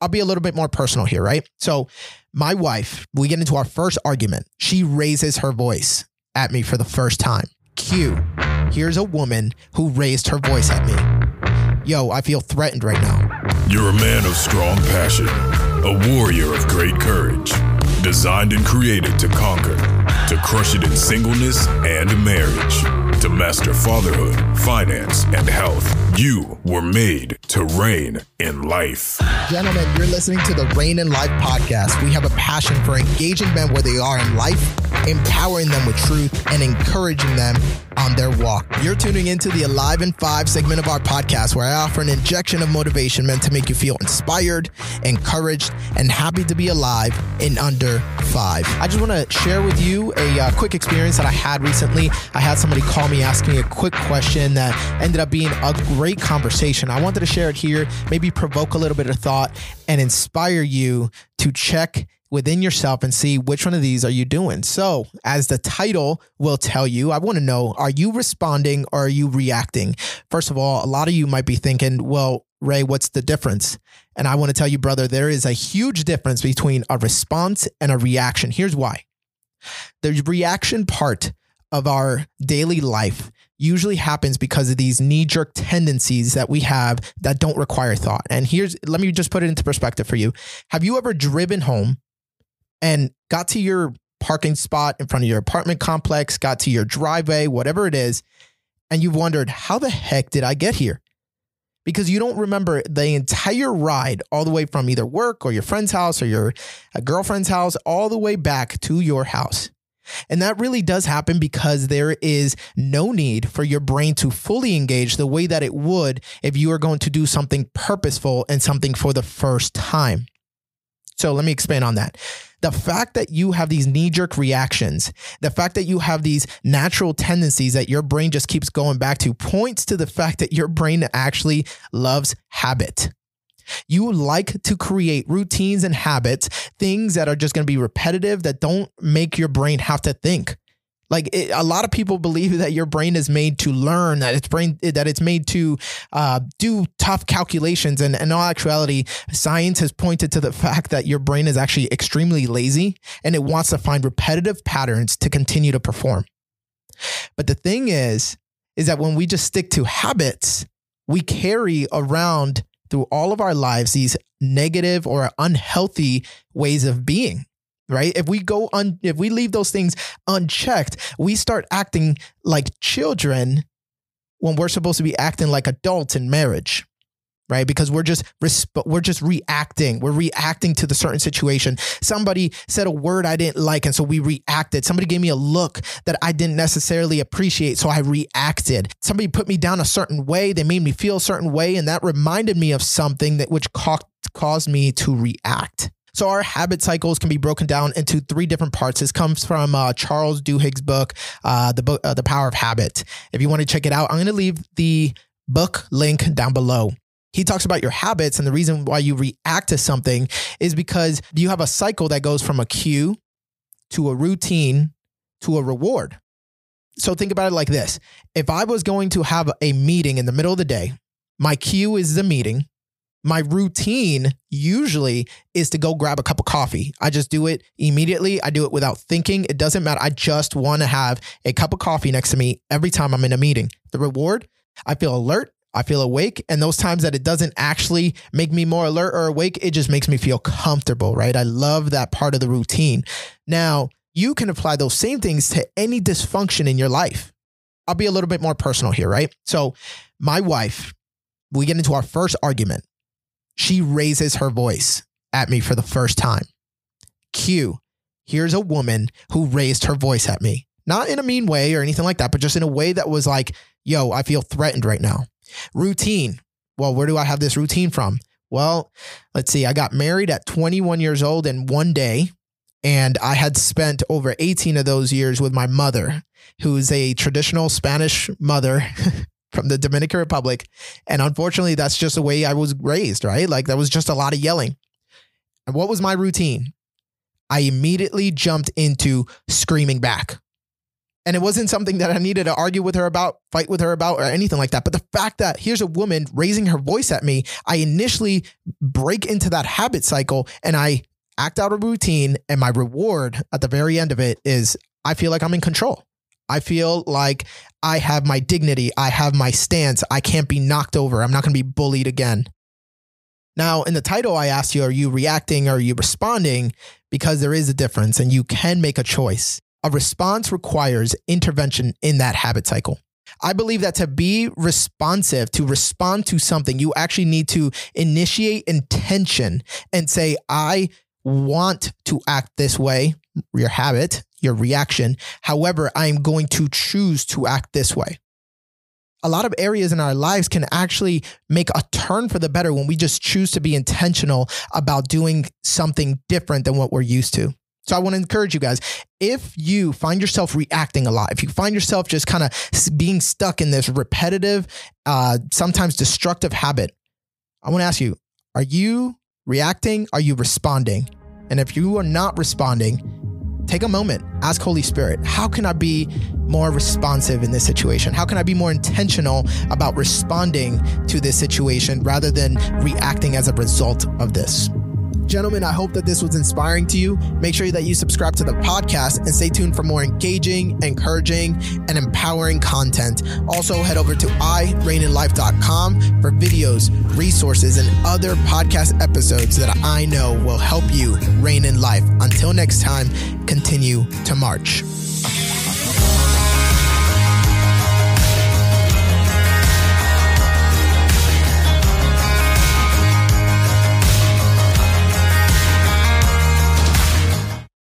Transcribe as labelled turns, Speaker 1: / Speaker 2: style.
Speaker 1: I'll be a little bit more personal here, right? So, my wife, we get into our first argument. She raises her voice at me for the first time. Cue, here's a woman who raised her voice at me. Yo, I feel threatened right now.
Speaker 2: You're a man of strong passion, a warrior of great courage, designed and created to conquer, to crush it in singleness and marriage, to master fatherhood, finance, and health. You were made to reign in life.
Speaker 1: Gentlemen, you're listening to the Reign in Life podcast. We have a passion for engaging men where they are in life, empowering them with truth, and encouraging them on their walk. You're tuning into the Alive in Five segment of our podcast, where I offer an injection of motivation meant to make you feel inspired, encouraged, and happy to be alive in under five. I just want to share with you a uh, quick experience that I had recently. I had somebody call me asking me a quick question that ended up being a great conversation. I wanted to share it here, maybe provoke a little bit of thought and inspire you to check within yourself and see which one of these are you doing. So, as the title will tell you, I want to know are you responding or are you reacting? First of all, a lot of you might be thinking, well, Ray, what's the difference? And I want to tell you, brother, there is a huge difference between a response and a reaction. Here's why the reaction part of our daily life usually happens because of these knee jerk tendencies that we have that don't require thought. And here's, let me just put it into perspective for you. Have you ever driven home and got to your parking spot in front of your apartment complex, got to your driveway, whatever it is, and you've wondered, how the heck did I get here? Because you don't remember the entire ride all the way from either work or your friend's house or your girlfriend's house, all the way back to your house. And that really does happen because there is no need for your brain to fully engage the way that it would if you are going to do something purposeful and something for the first time. So let me expand on that. The fact that you have these knee jerk reactions, the fact that you have these natural tendencies that your brain just keeps going back to points to the fact that your brain actually loves habit. You like to create routines and habits, things that are just going to be repetitive, that don't make your brain have to think. Like it, a lot of people believe that your brain is made to learn, that it's brain that it's made to uh, do tough calculations, and, and in all actuality, science has pointed to the fact that your brain is actually extremely lazy and it wants to find repetitive patterns to continue to perform. But the thing is, is that when we just stick to habits, we carry around through all of our lives these negative or unhealthy ways of being right? If we go on if we leave those things unchecked we start acting like children when we're supposed to be acting like adults in marriage right? Because we're just we're just reacting. We're reacting to the certain situation. Somebody said a word i didn't like and so we reacted. Somebody gave me a look that i didn't necessarily appreciate so i reacted. Somebody put me down a certain way. They made me feel a certain way and that reminded me of something that which caused me to react. So our habit cycles can be broken down into three different parts. This comes from uh, Charles Duhigg's book, uh, the book, uh, The Power of Habit. If you want to check it out, I'm going to leave the book link down below. He talks about your habits and the reason why you react to something is because you have a cycle that goes from a cue to a routine to a reward. So think about it like this. If I was going to have a meeting in the middle of the day, my cue is the meeting. My routine usually is to go grab a cup of coffee. I just do it immediately. I do it without thinking. It doesn't matter. I just want to have a cup of coffee next to me every time I'm in a meeting. The reward, I feel alert. I feel awake. And those times that it doesn't actually make me more alert or awake, it just makes me feel comfortable, right? I love that part of the routine. Now, you can apply those same things to any dysfunction in your life. I'll be a little bit more personal here, right? So, my wife, we get into our first argument. She raises her voice at me for the first time. Cue, here's a woman who raised her voice at me. Not in a mean way or anything like that, but just in a way that was like, yo, I feel threatened right now. Routine. Well, where do I have this routine from? Well, let's see. I got married at 21 years old in one day, and I had spent over 18 of those years with my mother, who's a traditional Spanish mother from the Dominican Republic. And unfortunately, that's just the way I was raised, right? Like, there was just a lot of yelling. And what was my routine? I immediately jumped into screaming back. And it wasn't something that I needed to argue with her about, fight with her about, or anything like that. But the fact that here's a woman raising her voice at me, I initially break into that habit cycle and I act out a routine. And my reward at the very end of it is I feel like I'm in control. I feel like I have my dignity. I have my stance. I can't be knocked over. I'm not going to be bullied again. Now, in the title, I asked you, are you reacting or are you responding? Because there is a difference and you can make a choice. A response requires intervention in that habit cycle. I believe that to be responsive, to respond to something, you actually need to initiate intention and say, I want to act this way, your habit, your reaction. However, I am going to choose to act this way a lot of areas in our lives can actually make a turn for the better when we just choose to be intentional about doing something different than what we're used to. So I want to encourage you guys if you find yourself reacting a lot, if you find yourself just kind of being stuck in this repetitive, uh, sometimes destructive habit, I want to ask you are you reacting? Are you responding? And if you are not responding, take a moment, ask Holy Spirit, how can I be more responsive in this situation? How can I be more intentional about responding to this situation rather than reacting as a result of this? Gentlemen, I hope that this was inspiring to you. Make sure that you subscribe to the podcast and stay tuned for more engaging, encouraging, and empowering content. Also, head over to ireigninlife.com for videos, resources, and other podcast episodes that I know will help you reign in life. Until next time, continue to march.